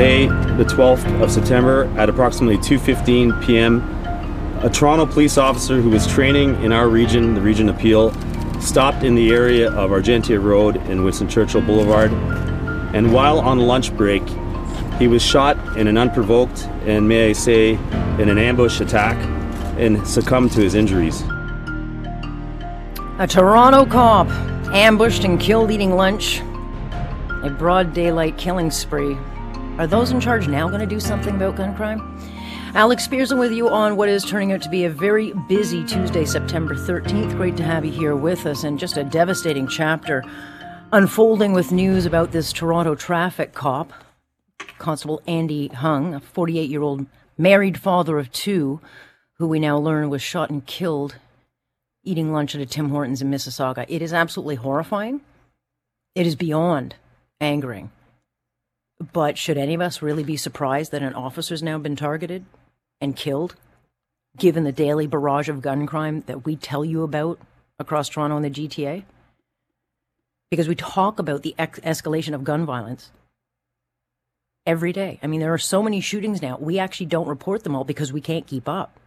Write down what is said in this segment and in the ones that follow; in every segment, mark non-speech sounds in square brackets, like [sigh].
Today, the 12th of September, at approximately 2:15 p.m., a Toronto police officer who was training in our region, the region of Peel, stopped in the area of Argentia Road and Winston Churchill Boulevard, and while on lunch break, he was shot in an unprovoked and, may I say, in an ambush attack, and succumbed to his injuries. A Toronto cop ambushed and killed eating lunch. A broad daylight killing spree. Are those in charge now going to do something about gun crime? Alex Pearson with you on what is turning out to be a very busy Tuesday, September 13th. Great to have you here with us, and just a devastating chapter unfolding with news about this Toronto traffic cop, Constable Andy Hong, a 48 year old married father of two, who we now learn was shot and killed eating lunch at a Tim Hortons in Mississauga. It is absolutely horrifying. It is beyond angering. But should any of us really be surprised that an officer's now been targeted and killed, given the daily barrage of gun crime that we tell you about across Toronto and the GTA? Because we talk about the ex- escalation of gun violence every day. I mean, there are so many shootings now. We actually don't report them all because we can't keep up.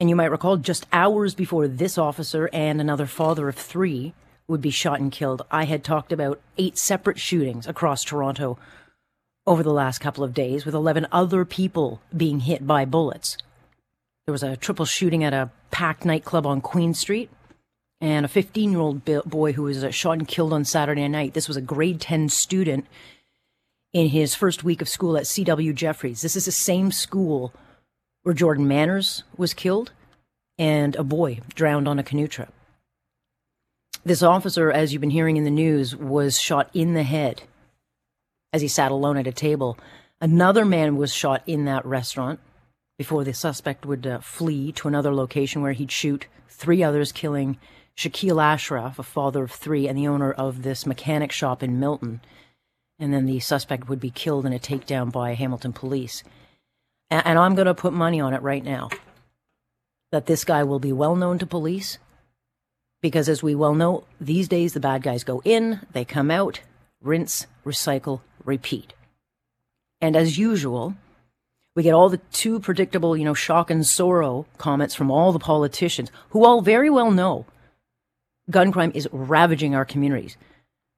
And you might recall just hours before this officer and another father of three would be shot and killed, I had talked about eight separate shootings across Toronto over the last couple of days, with 11 other people being hit by bullets. There was a triple shooting at a packed nightclub on Queen Street, and a 15 year old boy who was uh, shot and killed on Saturday night. This was a grade 10 student in his first week of school at C.W. Jeffreys. This is the same school where Jordan Manners was killed and a boy drowned on a canoe trip. This officer, as you've been hearing in the news, was shot in the head as he sat alone at a table. Another man was shot in that restaurant before the suspect would uh, flee to another location where he'd shoot three others, killing Shakil Ashraf, a father of three, and the owner of this mechanic shop in Milton. And then the suspect would be killed in a takedown by Hamilton police. And, and I'm going to put money on it right now that this guy will be well known to police because, as we well know, these days the bad guys go in, they come out, rinse, recycle, repeat. And as usual, we get all the too predictable, you know, shock and sorrow comments from all the politicians who all very well know gun crime is ravaging our communities.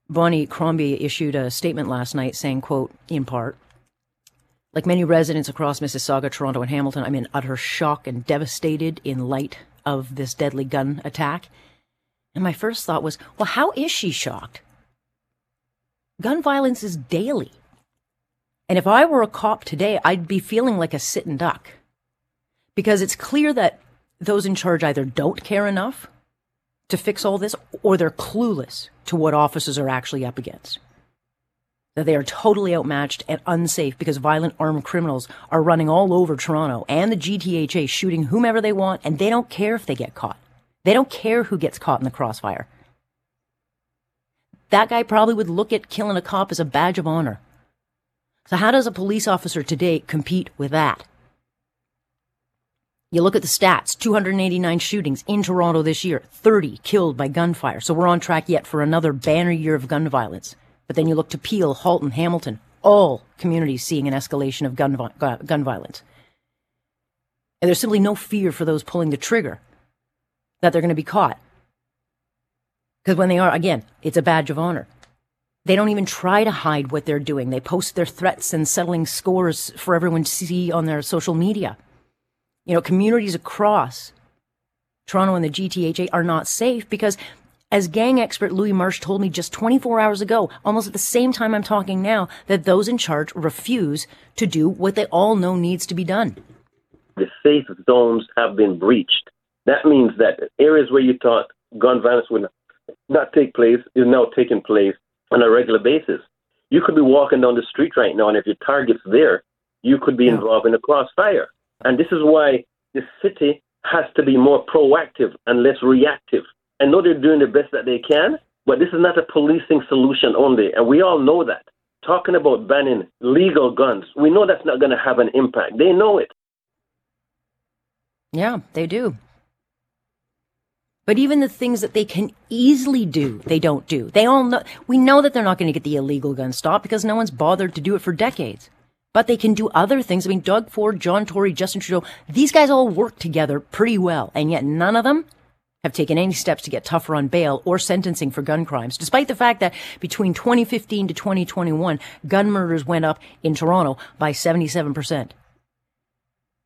Bonnie Crombie issued a statement last night saying, quote, in part, like many residents across Mississauga, Toronto, and Hamilton, I'm in utter shock and devastated in light of this deadly gun attack. And my first thought was, well, how is she shocked? Gun violence is daily. And if I were a cop today, I'd be feeling like a sitting duck. Because it's clear that those in charge either don't care enough to fix all this or they're clueless to what officers are actually up against. That they are totally outmatched and unsafe because violent armed criminals are running all over Toronto and the GTHA shooting whomever they want and they don't care if they get caught. They don't care who gets caught in the crossfire. That guy probably would look at killing a cop as a badge of honor. So, how does a police officer today compete with that? You look at the stats 289 shootings in Toronto this year, 30 killed by gunfire. So, we're on track yet for another banner year of gun violence. But then you look to Peel, Halton, Hamilton, all communities seeing an escalation of gun, gun violence. And there's simply no fear for those pulling the trigger that they're going to be caught. Because when they are, again, it's a badge of honor. They don't even try to hide what they're doing. They post their threats and settling scores for everyone to see on their social media. You know, communities across Toronto and the GTHA are not safe because, as gang expert Louis March told me just 24 hours ago, almost at the same time I'm talking now, that those in charge refuse to do what they all know needs to be done. The safe zones have been breached. That means that areas where you thought gun violence would not take place is now taking place on a regular basis. You could be walking down the street right now, and if your target's there, you could be involved in a crossfire. And this is why the city has to be more proactive and less reactive. I know they're doing the best that they can, but this is not a policing solution only, and we all know that. Talking about banning legal guns, we know that's not going to have an impact. They know it. Yeah, they do. But even the things that they can easily do, they don't do. They all know, we know that they're not going to get the illegal gun stopped because no one's bothered to do it for decades. But they can do other things. I mean, Doug Ford, John Tory, Justin Trudeau, these guys all work together pretty well. And yet none of them have taken any steps to get tougher on bail or sentencing for gun crimes, despite the fact that between 2015 to 2021, gun murders went up in Toronto by 77%.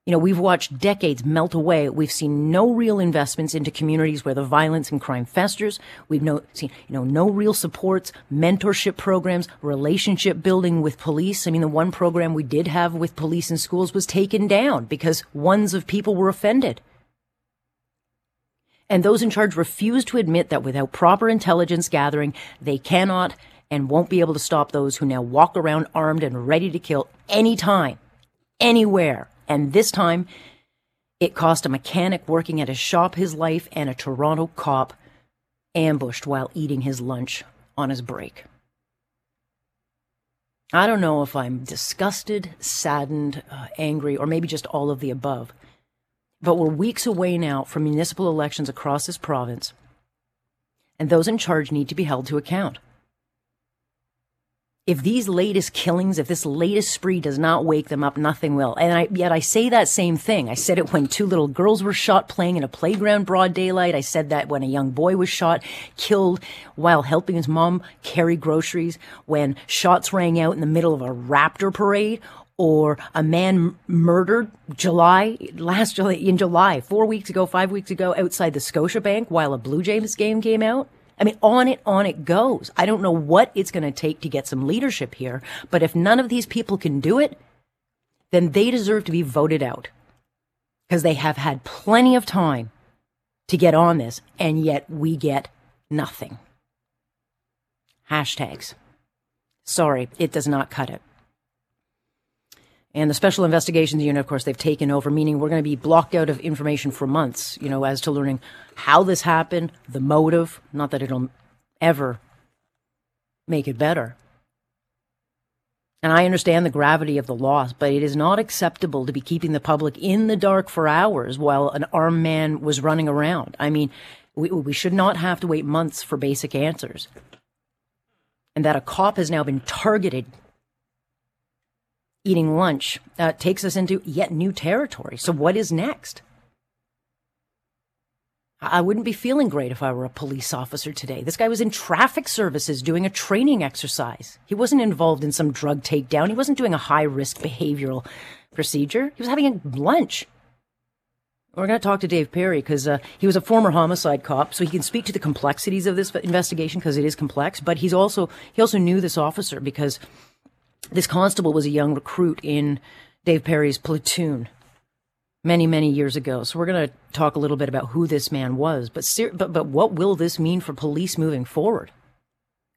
You know, we've watched decades melt away. We've seen no real investments into communities where the violence and crime festers. We've no, seen, you know, no real supports, mentorship programs, relationship building with police. I mean, the one program we did have with police in schools was taken down because ones of people were offended. And those in charge refuse to admit that without proper intelligence gathering, they cannot and won't be able to stop those who now walk around armed and ready to kill anytime, anywhere. And this time, it cost a mechanic working at his shop his life and a Toronto cop ambushed while eating his lunch on his break. I don't know if I'm disgusted, saddened, uh, angry, or maybe just all of the above. But we're weeks away now from municipal elections across this province, and those in charge need to be held to account. If these latest killings, if this latest spree does not wake them up, nothing will. And I, yet I say that same thing. I said it when two little girls were shot playing in a playground broad daylight. I said that when a young boy was shot, killed while helping his mom carry groceries, when shots rang out in the middle of a raptor parade, or a man murdered July last July in July four weeks ago, five weeks ago outside the Scotiabank while a Blue Jays game came out. I mean, on it, on it goes. I don't know what it's going to take to get some leadership here, but if none of these people can do it, then they deserve to be voted out because they have had plenty of time to get on this, and yet we get nothing. Hashtags. Sorry, it does not cut it. And the Special Investigations Unit, of course, they've taken over, meaning we're going to be blocked out of information for months, you know, as to learning how this happened, the motive, not that it'll ever make it better. And I understand the gravity of the loss, but it is not acceptable to be keeping the public in the dark for hours while an armed man was running around. I mean, we, we should not have to wait months for basic answers. And that a cop has now been targeted eating lunch uh, takes us into yet new territory. So, what is next? I wouldn't be feeling great if I were a police officer today. This guy was in traffic services doing a training exercise. He wasn't involved in some drug takedown. He wasn't doing a high risk behavioral procedure. He was having a lunch. We're going to talk to Dave Perry because uh, he was a former homicide cop, so he can speak to the complexities of this investigation because it is complex. But he's also he also knew this officer because this constable was a young recruit in Dave Perry's platoon many, many years ago. So we're going to talk a little bit about who this man was. But, ser- but, but what will this mean for police moving forward?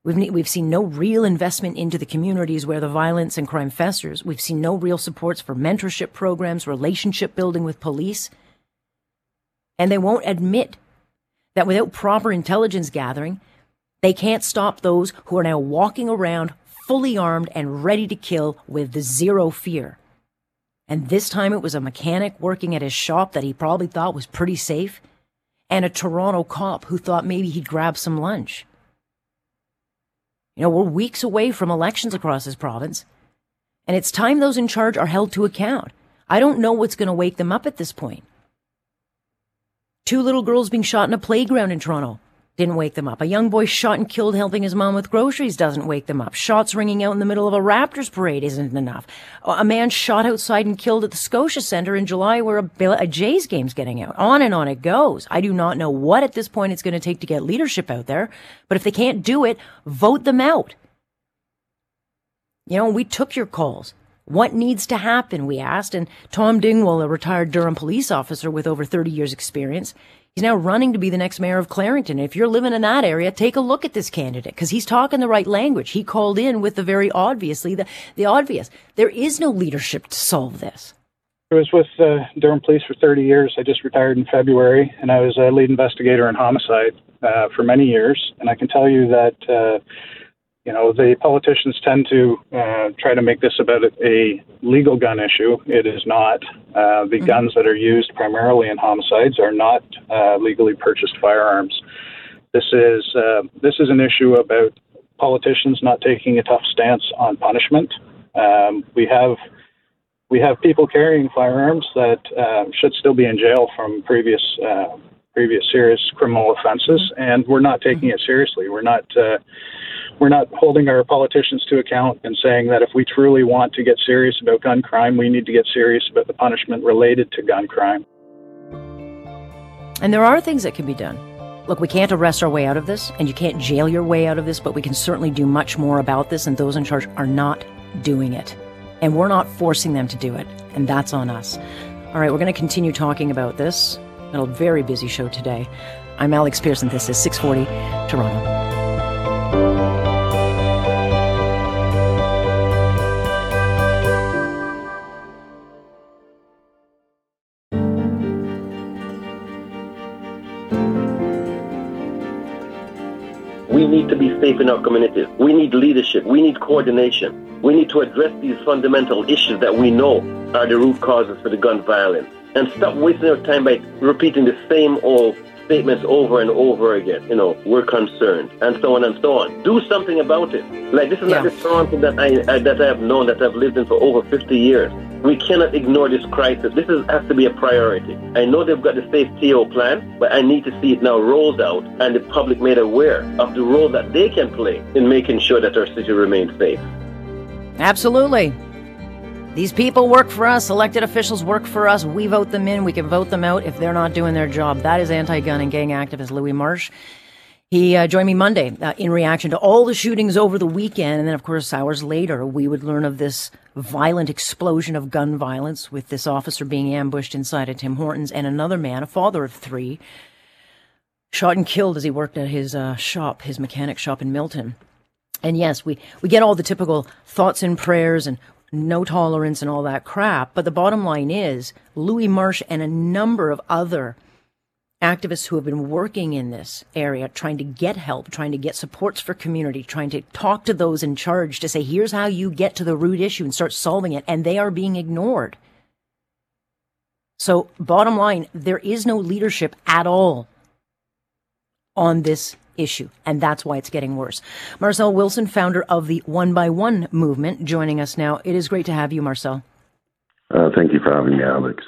We've, we've seen no real investment into the communities where the violence and crime festers. We've seen no real supports for mentorship programs, relationship building with police. And they won't admit that without proper intelligence gathering, they can't stop those who are now walking around fully armed and ready to kill with zero fear. And this time it was a mechanic working at his shop that he probably thought was pretty safe, and a Toronto cop who thought maybe he'd grab some lunch. You know, we're weeks away from elections across this province, and it's time those in charge are held to account. I don't know what's going to wake them up at this point. Two little girls being shot in a playground in Toronto didn't wake them up. A young boy shot and killed helping his mom with groceries doesn't wake them up. Shots ringing out in the middle of a Raptors parade isn't enough. A man shot outside and killed at the Scotia Centre in July where a, a Jays game's getting out. On and on it goes. I do not know what at this point it's going to take to get leadership out there, but if they can't do it, vote them out. You know, we took your calls. What needs to happen? We asked. And Tom Dingwall, a retired Durham police officer with over 30 years experience, He's now running to be the next mayor of Clarington. If you're living in that area, take a look at this candidate because he's talking the right language. He called in with the very obviously the, the obvious. There is no leadership to solve this. I was with uh, Durham Police for 30 years. I just retired in February, and I was a lead investigator in homicide uh, for many years. And I can tell you that uh, you know, the politicians tend to uh, try to make this about a legal gun issue. It is not. Uh, the mm-hmm. guns that are used primarily in homicides are not uh, legally purchased firearms. This is uh, this is an issue about politicians not taking a tough stance on punishment. Um, we have we have people carrying firearms that uh, should still be in jail from previous uh, previous serious criminal offenses, and we're not taking it seriously. We're not uh, we're not holding our politicians to account and saying that if we truly want to get serious about gun crime, we need to get serious about the punishment related to gun crime. And there are things that can be done. Look, we can't arrest our way out of this, and you can't jail your way out of this, but we can certainly do much more about this, and those in charge are not doing it. And we're not forcing them to do it, and that's on us. All right, we're going to continue talking about this. A very busy show today. I'm Alex Pearson. This is 640 Toronto. We need to be safe in our communities. We need leadership. We need coordination. We need to address these fundamental issues that we know are the root causes for the gun violence. And stop wasting our time by repeating the same old statements over and over again. You know, we're concerned, and so on and so on. Do something about it. Like this is yeah. not the Toronto that I, I that I have known that I've lived in for over 50 years. We cannot ignore this crisis. This is, has to be a priority. I know they've got the safe TO plan, but I need to see it now rolled out and the public made aware of the role that they can play in making sure that our city remains safe. Absolutely. These people work for us, elected officials work for us. We vote them in, we can vote them out if they're not doing their job. That is anti gun and gang activist Louis March. He uh, joined me Monday uh, in reaction to all the shootings over the weekend. And then, of course, hours later, we would learn of this violent explosion of gun violence with this officer being ambushed inside a Tim Hortons and another man, a father of three, shot and killed as he worked at his uh, shop, his mechanic shop in Milton. And yes, we, we get all the typical thoughts and prayers and no tolerance and all that crap. But the bottom line is Louis March and a number of other activists who have been working in this area, trying to get help, trying to get supports for community, trying to talk to those in charge to say, here's how you get to the root issue and start solving it. And they are being ignored. So, bottom line, there is no leadership at all on this issue, and that's why it's getting worse. Marcel Wilson, founder of the One by One movement, joining us now. It is great to have you, Marcel. Uh, thank you for having me, Alex.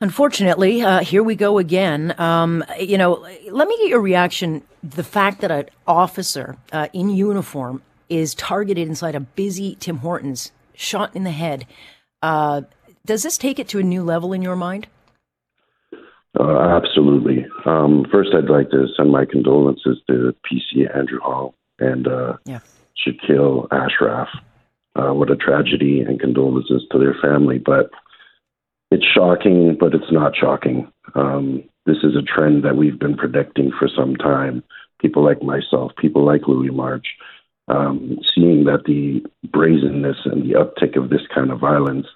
Unfortunately, uh, here we go again. Um, you know, let me get your reaction. The fact that an officer uh, in uniform is targeted inside a busy Tim Hortons, shot in the head. Uh, does this take it to a new level in your mind? Uh, absolutely. Um, first, I'd like to send my condolences to PC Andrew Hall and uh, yeah. Shakil Ashraf. Uh, what a tragedy, and condolences to their family. But it's shocking, but it's not shocking. Um, this is a trend that we've been predicting for some time. People like myself, people like Louis March, um, seeing that the brazenness and the uptick of this kind of violence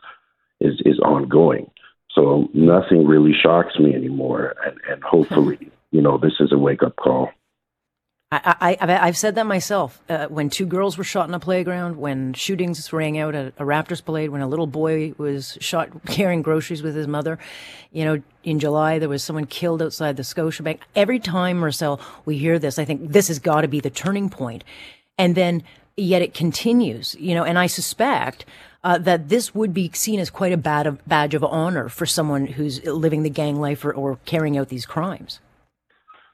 is is ongoing. So nothing really shocks me anymore, and, and hopefully, you know, this is a wake up call. I, I, have said that myself. Uh, when two girls were shot in a playground, when shootings rang out at a Raptors parade, when a little boy was shot [laughs] carrying groceries with his mother, you know, in July there was someone killed outside the Scotiabank. Every time, Marcel, we hear this, I think this has got to be the turning point. And then, yet it continues, you know, and I suspect uh, that this would be seen as quite a bad, badge of honor for someone who's living the gang life or, or carrying out these crimes.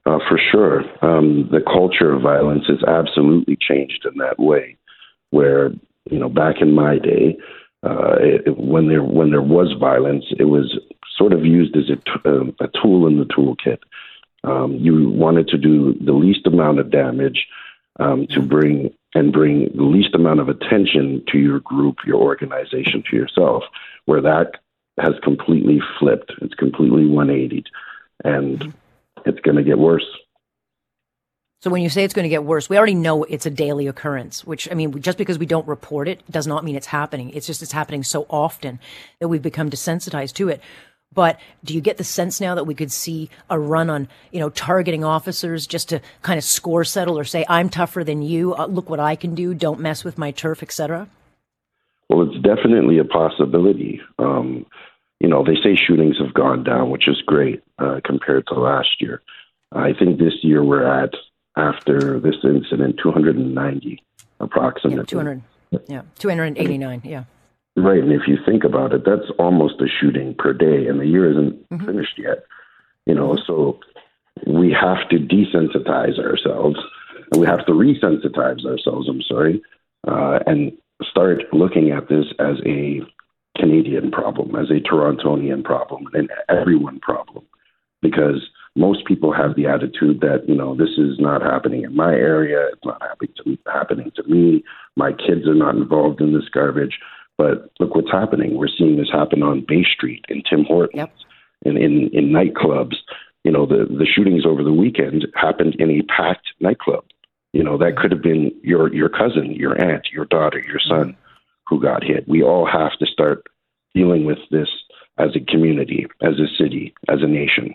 Uh, for sure. Um, the culture of violence has absolutely changed in that way, where, you know, back in my day, uh, it, when there when there was violence, it was sort of used as uh, a tool in the toolkit. Um, you wanted to do the least amount of damage um, to bring and bring the least amount of attention to your group, your organization, to yourself. Where that has completely flipped, it's completely 180, and mm-hmm it's going to get worse. So when you say it's going to get worse, we already know it's a daily occurrence, which I mean, just because we don't report it does not mean it's happening. It's just it's happening so often that we've become desensitized to it. But do you get the sense now that we could see a run on, you know, targeting officers just to kind of score settle or say, I'm tougher than you, uh, look what I can do, don't mess with my turf, etc.? Well, it's definitely a possibility. Um, you know, they say shootings have gone down, which is great uh, compared to last year. I think this year we're at, after this incident, 290 approximately. Yeah, 200. Yeah, 289. Yeah. Right, and if you think about it, that's almost a shooting per day, and the year isn't mm-hmm. finished yet. You know, so we have to desensitize ourselves, and we have to resensitize ourselves. I'm sorry, uh, and start looking at this as a Canadian problem, as a Torontonian problem, and an everyone problem, because most people have the attitude that you know this is not happening in my area, it's not happening to happening to me, my kids are not involved in this garbage. But look what's happening. We're seeing this happen on Bay Street in Tim Hortons, yep. in, in in nightclubs. You know, the the shootings over the weekend happened in a packed nightclub. You know, that could have been your your cousin, your aunt, your daughter, your son who got hit. We all have to start dealing with this as a community, as a city, as a nation.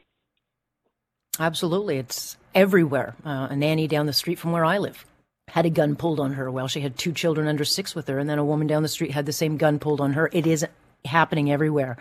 Absolutely. It's everywhere. Uh, a nanny down the street from where I live had a gun pulled on her while she had two children under six with her, and then a woman down the street had the same gun pulled on her. It is happening everywhere.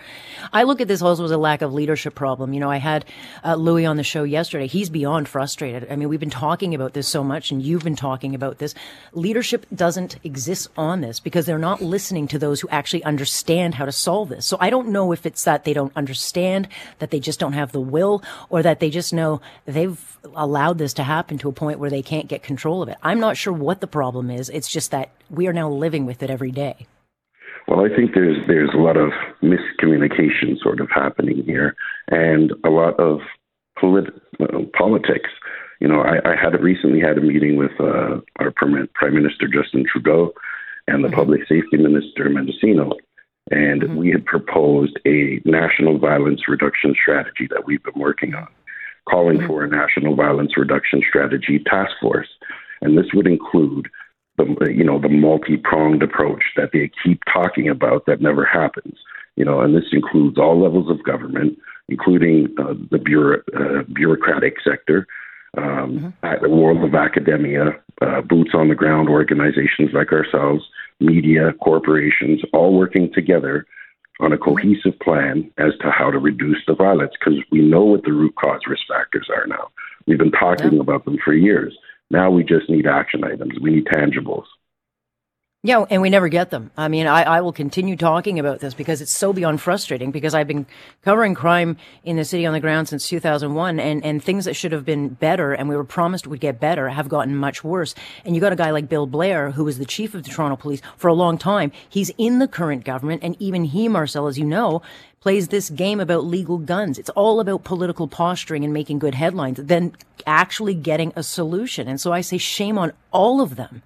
I look at this also as a lack of leadership problem. You know, I had uh, Louis on the show yesterday. He's beyond frustrated. I mean, we've been talking about this so much, and you've been talking about this. Leadership doesn't exist on this because they're not listening to those who actually understand how to solve this. So I don't know if it's that they don't understand, that they just don't have the will, or that they just know they've allowed this to happen to a point where they can't get control of it. I'm not sure what the problem is. It's just that we are now living with it every day. Well, I think there's there's a lot of miscommunication sort of happening here, and a lot of polit- uh, politics. You know, I, I had recently had a meeting with uh, our Prime Minister Justin Trudeau and the mm-hmm. Public Safety Minister Mendicino, and mm-hmm. we had proposed a national violence reduction strategy that we've been working on, calling mm-hmm. for a national violence reduction strategy task force, and this would include the you know the multi-pronged approach that they keep talking about that never happens. You know, and this includes all levels of government, including uh, the bureau, uh, bureaucratic sector, um, mm-hmm. the world of academia, uh, boots on the ground organizations like ourselves, media, corporations, all working together on a cohesive plan as to how to reduce the violence because we know what the root cause risk factors are now. We've been talking yeah. about them for years. Now we just need action items. We need tangibles. Yeah, and we never get them. I mean, I, I will continue talking about this because it's so beyond frustrating because I've been covering crime in the city on the ground since 2001 and, and things that should have been better and we were promised would get better have gotten much worse. And you got a guy like Bill Blair, who was the chief of the Toronto police for a long time. He's in the current government and even he, Marcel, as you know, plays this game about legal guns. It's all about political posturing and making good headlines than actually getting a solution. And so I say shame on all of them.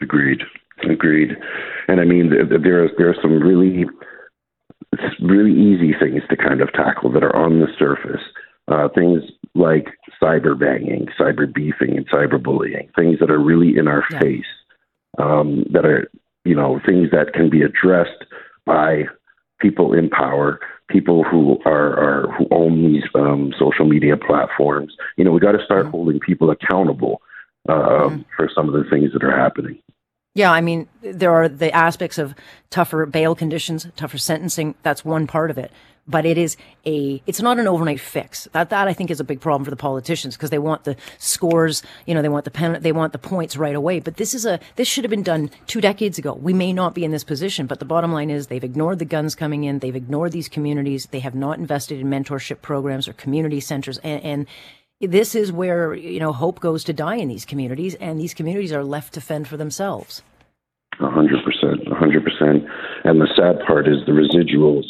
Agreed. Agreed. And I mean, there are, there are some really, really easy things to kind of tackle that are on the surface. Uh, things like cyber banging, cyber beefing, and cyber bullying, things that are really in our yeah. face, um, that are, you know, things that can be addressed by people in power, people who are, are who own these um, social media platforms. You know, we got to start mm-hmm. holding people accountable uh, mm-hmm. for some of the things that are happening. Yeah, I mean, there are the aspects of tougher bail conditions, tougher sentencing. That's one part of it. But it is a, it's not an overnight fix. That, that I think is a big problem for the politicians because they want the scores, you know, they want the pen, they want the points right away. But this is a, this should have been done two decades ago. We may not be in this position, but the bottom line is they've ignored the guns coming in. They've ignored these communities. They have not invested in mentorship programs or community centers. And, and this is where you know hope goes to die in these communities, and these communities are left to fend for themselves. A hundred percent, a hundred percent. And the sad part is the residuals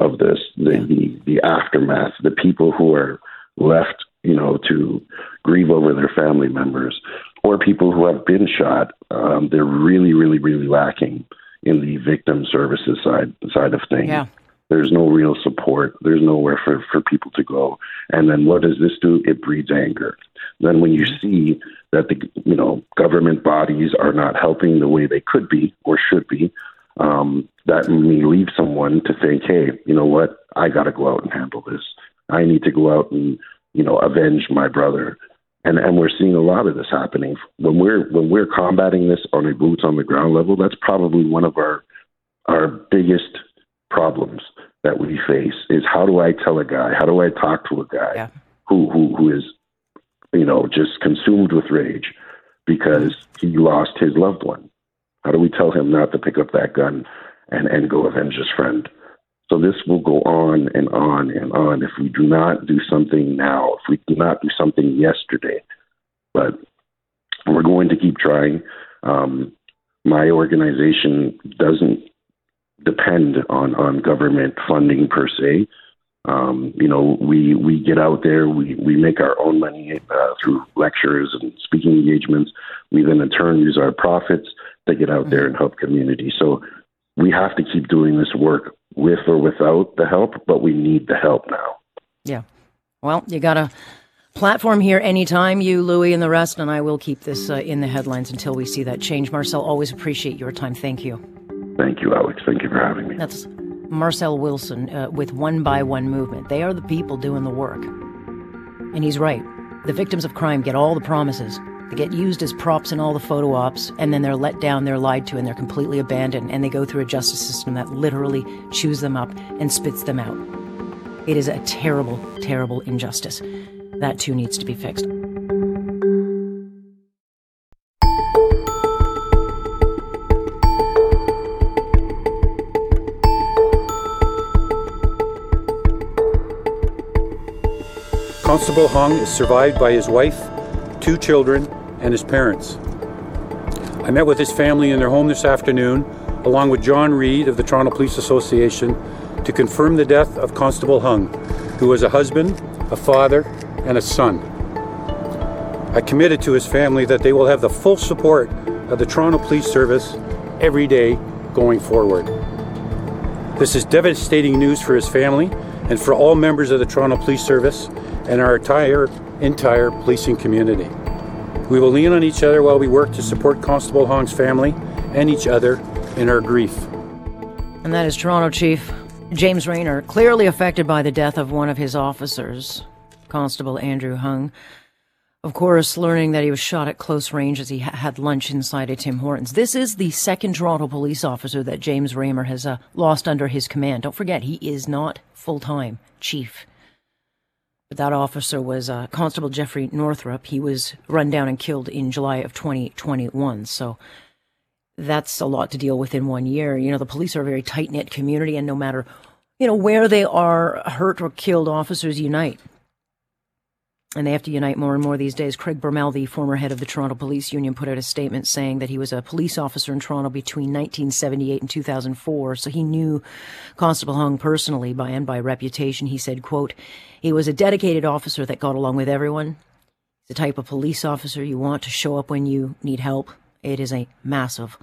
of this, the, yeah. the the aftermath, the people who are left, you know, to grieve over their family members, or people who have been shot. Um, they're really, really, really lacking in the victim services side side of things. Yeah. There's no real support. There's nowhere for, for people to go. And then what does this do? It breeds anger. Then when you see that the you know government bodies are not helping the way they could be or should be, um, that may leave someone to think, hey, you know what, I got to go out and handle this. I need to go out and you know avenge my brother. And and we're seeing a lot of this happening when we're when we're combating this on a boots on the ground level. That's probably one of our our biggest problems that we face is how do I tell a guy, how do I talk to a guy yeah. who, who who is you know just consumed with rage because he lost his loved one. How do we tell him not to pick up that gun and, and go avenge his friend? So this will go on and on and on if we do not do something now, if we do not do something yesterday. But we're going to keep trying. Um, my organization doesn't depend on, on government funding per se. Um, you know, we we get out there, we we make our own money uh, through lectures and speaking engagements. We then in turn use our profits to get out there and help community. So we have to keep doing this work with or without the help, but we need the help now. Yeah. Well, you got a platform here anytime, you, Louis, and the rest, and I will keep this uh, in the headlines until we see that change. Marcel, always appreciate your time. Thank you. Thank you, Alex. Thank you for having me. That's Marcel Wilson uh, with One by One Movement. They are the people doing the work. And he's right. The victims of crime get all the promises. They get used as props in all the photo ops, and then they're let down, they're lied to, and they're completely abandoned, and they go through a justice system that literally chews them up and spits them out. It is a terrible, terrible injustice. That too needs to be fixed. Constable Hong is survived by his wife, two children, and his parents. I met with his family in their home this afternoon, along with John Reed of the Toronto Police Association, to confirm the death of Constable Hong, who was a husband, a father, and a son. I committed to his family that they will have the full support of the Toronto Police Service every day going forward. This is devastating news for his family and for all members of the Toronto Police Service and our entire entire policing community. We will lean on each other while we work to support Constable Hong's family and each other in our grief. And that is Toronto Chief James Ramer, clearly affected by the death of one of his officers, Constable Andrew Hong. Of course, learning that he was shot at close range as he ha- had lunch inside a Tim Hortons. This is the second Toronto police officer that James Ramer has uh, lost under his command. Don't forget, he is not full time chief. That officer was uh, Constable Jeffrey Northrup. He was run down and killed in July of 2021. So that's a lot to deal with in one year. You know, the police are a very tight knit community, and no matter, you know, where they are hurt or killed, officers unite and they have to unite more and more these days. Craig Bromell, the former head of the Toronto Police Union, put out a statement saying that he was a police officer in Toronto between 1978 and 2004, so he knew Constable Hong personally by and by reputation. He said, quote, he was a dedicated officer that got along with everyone. The type of police officer you want to show up when you need help. It is a massive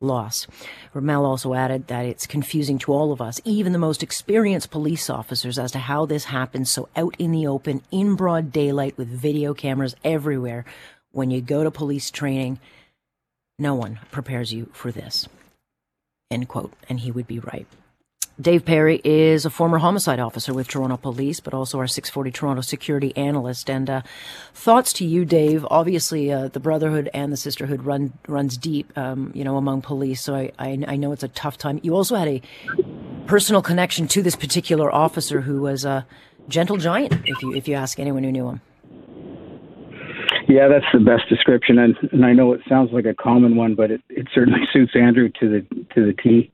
loss. Bromell also added that it's confusing to all of us, even the most experienced police officers, as to how this happens so out in the open, in broad daylight, with video cameras everywhere. When you go to police training, no one prepares you for this. End quote. And he would be right. Dave Perry is a former homicide officer with Toronto Police, but also our 640 Toronto security analyst. And uh, thoughts to you, Dave. Obviously, uh, the brotherhood and the sisterhood run runs deep, um, you know, among police. So I, I, I, know it's a tough time. You also had a personal connection to this particular officer who was a gentle giant, if you if you ask anyone who knew him. Yeah, that's the best description, and, and I know it sounds like a common one, but it, it certainly [laughs] suits Andrew to the to the T.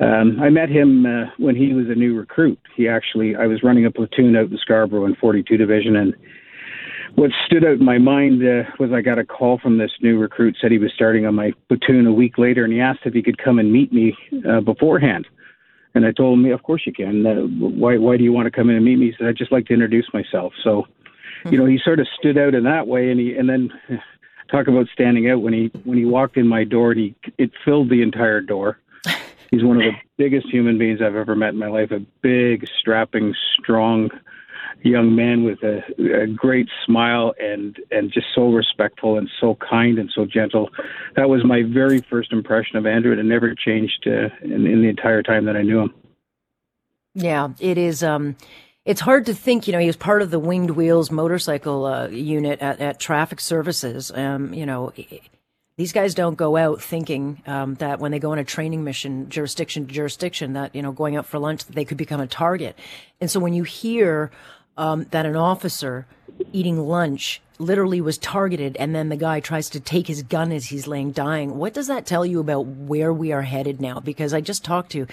Um, I met him uh, when he was a new recruit. He actually, I was running a platoon out in Scarborough in 42 Division, and what stood out in my mind uh, was I got a call from this new recruit. Said he was starting on my platoon a week later, and he asked if he could come and meet me uh, beforehand. And I told him, "Of course you can. Uh, why? Why do you want to come in and meet me?" He said, "I'd just like to introduce myself." So, you know, he sort of stood out in that way, and he and then [laughs] talk about standing out when he when he walked in my door. and He it filled the entire door He's one of the biggest human beings I've ever met in my life. A big, strapping, strong young man with a, a great smile and and just so respectful and so kind and so gentle. That was my very first impression of Andrew, and it never changed uh, in, in the entire time that I knew him. Yeah, it is. Um, it's hard to think. You know, he was part of the Winged Wheels motorcycle uh, unit at, at Traffic Services. Um, you know. These guys don't go out thinking um, that when they go on a training mission, jurisdiction to jurisdiction, that you know, going out for lunch, they could become a target. And so when you hear um, that an officer eating lunch literally was targeted and then the guy tries to take his gun as he's laying dying what does that tell you about where we are headed now because i just talked to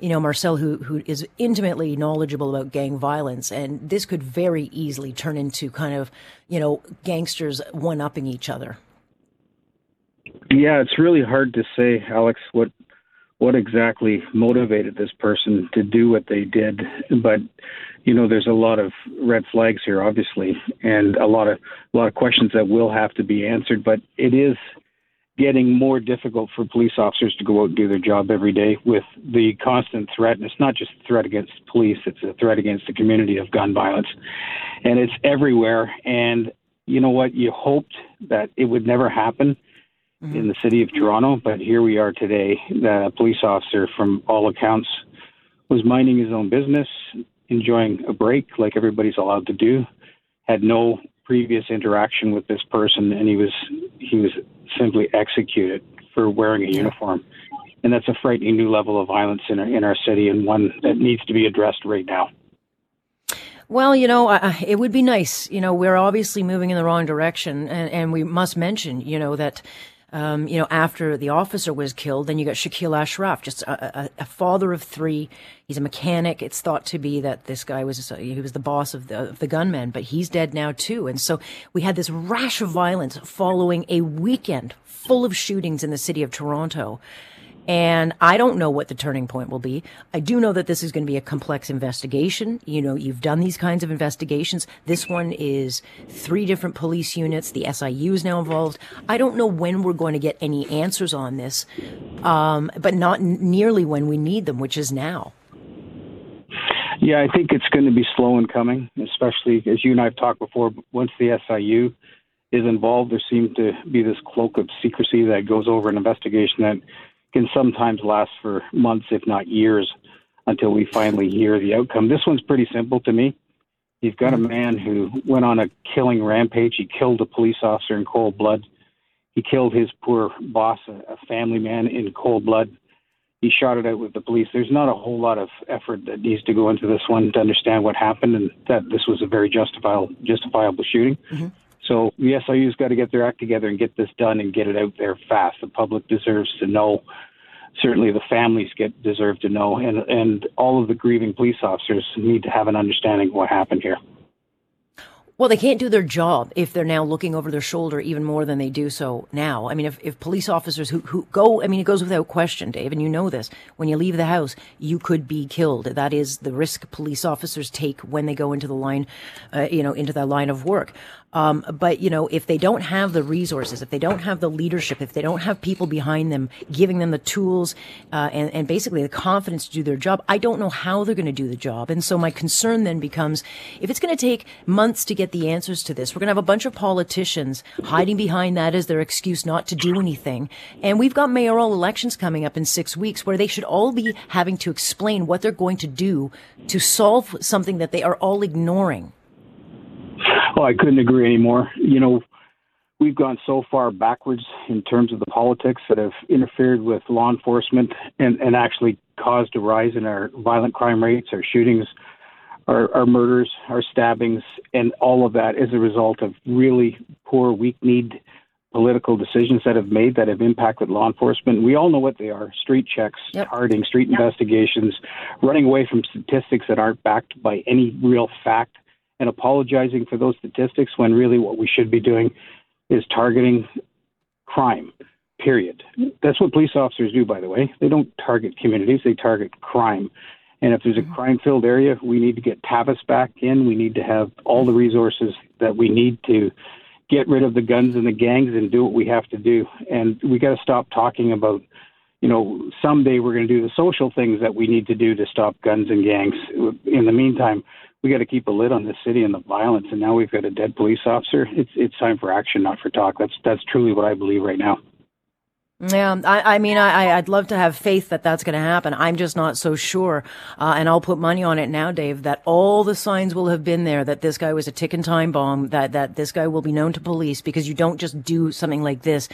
you know marcel who who is intimately knowledgeable about gang violence and this could very easily turn into kind of you know gangsters one upping each other yeah it's really hard to say alex what what exactly motivated this person to do what they did but you know, there's a lot of red flags here, obviously, and a lot of a lot of questions that will have to be answered. But it is getting more difficult for police officers to go out and do their job every day with the constant threat. And it's not just a threat against police; it's a threat against the community of gun violence, and it's everywhere. And you know what? You hoped that it would never happen. Mm-hmm. In the city of Toronto, but here we are today. A police officer, from all accounts, was minding his own business, enjoying a break like everybody's allowed to do. Had no previous interaction with this person, and he was he was simply executed for wearing a uniform. And that's a frightening new level of violence in our, in our city, and one that needs to be addressed right now. Well, you know, uh, it would be nice. You know, we're obviously moving in the wrong direction, and, and we must mention, you know, that um, you know, after the officer was killed, then you got Shakil Ashraf, just a, a, a, father of three. He's a mechanic. It's thought to be that this guy was he was the boss of the of the gunmen, but he's dead now too. And so we had this rash of violence following a weekend full of shootings in the city of Toronto. And I don't know what the turning point will be. I do know that this is going to be a complex investigation. You know, you've done these kinds of investigations. This one is three different police units. The SIU is now involved. I don't know when we're going to get any answers on this, um, but not nearly when we need them, which is now. Yeah, I think it's going to be slow in coming, especially as you and I have talked before. Once the SIU is involved, there seems to be this cloak of secrecy that goes over an investigation that can sometimes last for months, if not years, until we finally hear the outcome. This one's pretty simple to me. You've got a mm-hmm. man who went on a killing rampage. He killed a police officer in cold blood. He killed his poor boss, a family man, in cold blood. He shot it out with the police. There's not a whole lot of effort that needs to go into this one to understand what happened and that this was a very justifiable justifiable shooting. Mm-hmm. So the SIU's got to get their act together and get this done and get it out there fast. The public deserves to know. Certainly, the families get deserve to know, and and all of the grieving police officers need to have an understanding of what happened here. Well, they can't do their job if they're now looking over their shoulder even more than they do so now. I mean, if, if police officers who, who go, I mean, it goes without question, Dave, and you know this, when you leave the house, you could be killed. That is the risk police officers take when they go into the line, uh, you know, into the line of work. Um, but you know, if they don't have the resources, if they don't have the leadership, if they don't have people behind them giving them the tools uh, and, and basically the confidence to do their job, I don't know how they're going to do the job. And so my concern then becomes, if it's going to take months to get the answers to this, we're going to have a bunch of politicians hiding behind that as their excuse not to do anything. And we've got mayoral elections coming up in six weeks where they should all be having to explain what they're going to do to solve something that they are all ignoring. Oh, I couldn't agree anymore. You know, we've gone so far backwards in terms of the politics that have interfered with law enforcement and, and actually caused a rise in our violent crime rates, our shootings, our, our murders, our stabbings, and all of that is a result of really poor, weak-kneed political decisions that have made that have impacted law enforcement. We all know what they are: street checks, yep. targeting, street yep. investigations, running away from statistics that aren't backed by any real fact and apologizing for those statistics when really what we should be doing is targeting crime, period. That's what police officers do, by the way. They don't target communities, they target crime. And if there's a mm-hmm. crime filled area, we need to get Tavis back in. We need to have all the resources that we need to get rid of the guns and the gangs and do what we have to do. And we got to stop talking about, you know, someday we're going to do the social things that we need to do to stop guns and gangs. In the meantime, we got to keep a lid on the city and the violence. And now we've got a dead police officer. It's it's time for action, not for talk. That's that's truly what I believe right now. Yeah, I, I mean, I, I'd love to have faith that that's going to happen. I'm just not so sure. Uh, and I'll put money on it now, Dave, that all the signs will have been there that this guy was a ticking time bomb, that, that this guy will be known to police because you don't just do something like this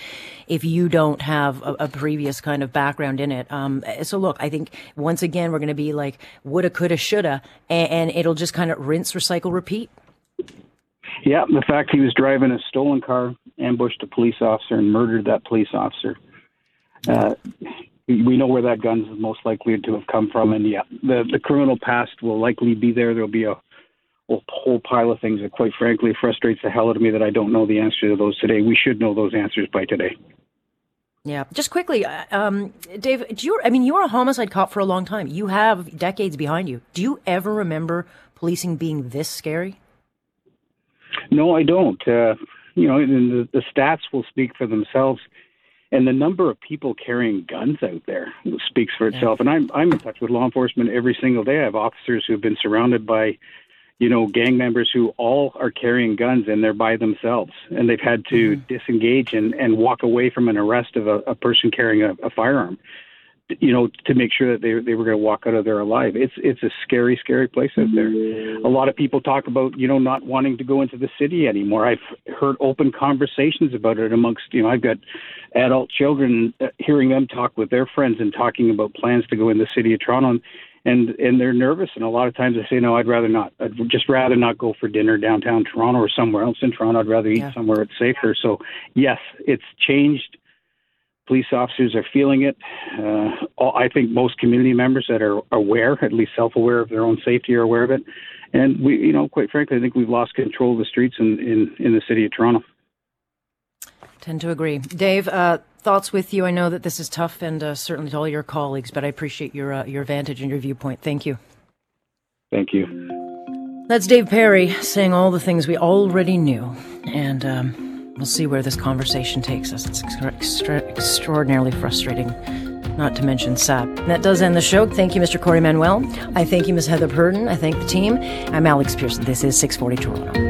if you don't have a, a previous kind of background in it. Um, so look, I think once again, we're going to be like woulda, coulda, shoulda, and, and it'll just kind of rinse, recycle, repeat. Yeah, the fact he was driving a stolen car, ambushed a police officer, and murdered that police officer uh, we know where that gun is most likely to have come from, and yeah, the the criminal past will likely be there. There'll be a, a whole pile of things that, quite frankly, frustrates the hell out of me that I don't know the answer to those today. We should know those answers by today. Yeah, just quickly, uh, um, Dave. Do you? I mean, you were a homicide cop for a long time. You have decades behind you. Do you ever remember policing being this scary? No, I don't. Uh, you know, the, the stats will speak for themselves and the number of people carrying guns out there speaks for itself. And I'm I'm in touch with law enforcement every single day. I have officers who've been surrounded by, you know, gang members who all are carrying guns and they're by themselves, and they've had to mm-hmm. disengage and and walk away from an arrest of a, a person carrying a, a firearm you know, to make sure that they they were going to walk out of there alive. It's it's a scary, scary place out there. A lot of people talk about you know not wanting to go into the city anymore. I've heard open conversations about it amongst you know I've got adult children uh, hearing them talk with their friends and talking about plans to go in the city of Toronto. And, and and they're nervous and a lot of times they say no i'd rather not i'd just rather not go for dinner downtown toronto or somewhere else in toronto i'd rather eat yeah. somewhere it's safer so yes it's changed police officers are feeling it. Uh, I think most community members that are aware, at least self-aware of their own safety, are aware of it. And we, you know, quite frankly, I think we've lost control of the streets in in, in the city of Toronto. Tend to agree, Dave. Uh, thoughts with you. I know that this is tough, and uh, certainly to all your colleagues, but I appreciate your uh, your vantage and your viewpoint. Thank you. Thank you. That's Dave Perry saying all the things we already knew, and. Um, We'll see where this conversation takes us. It's extra- extra- extraordinarily frustrating, not to mention sad. that does end the show. Thank you, Mr. Corey Manuel. I thank you, Ms. Heather Purdon. I thank the team. I'm Alex Pierson. This is 640 Toronto.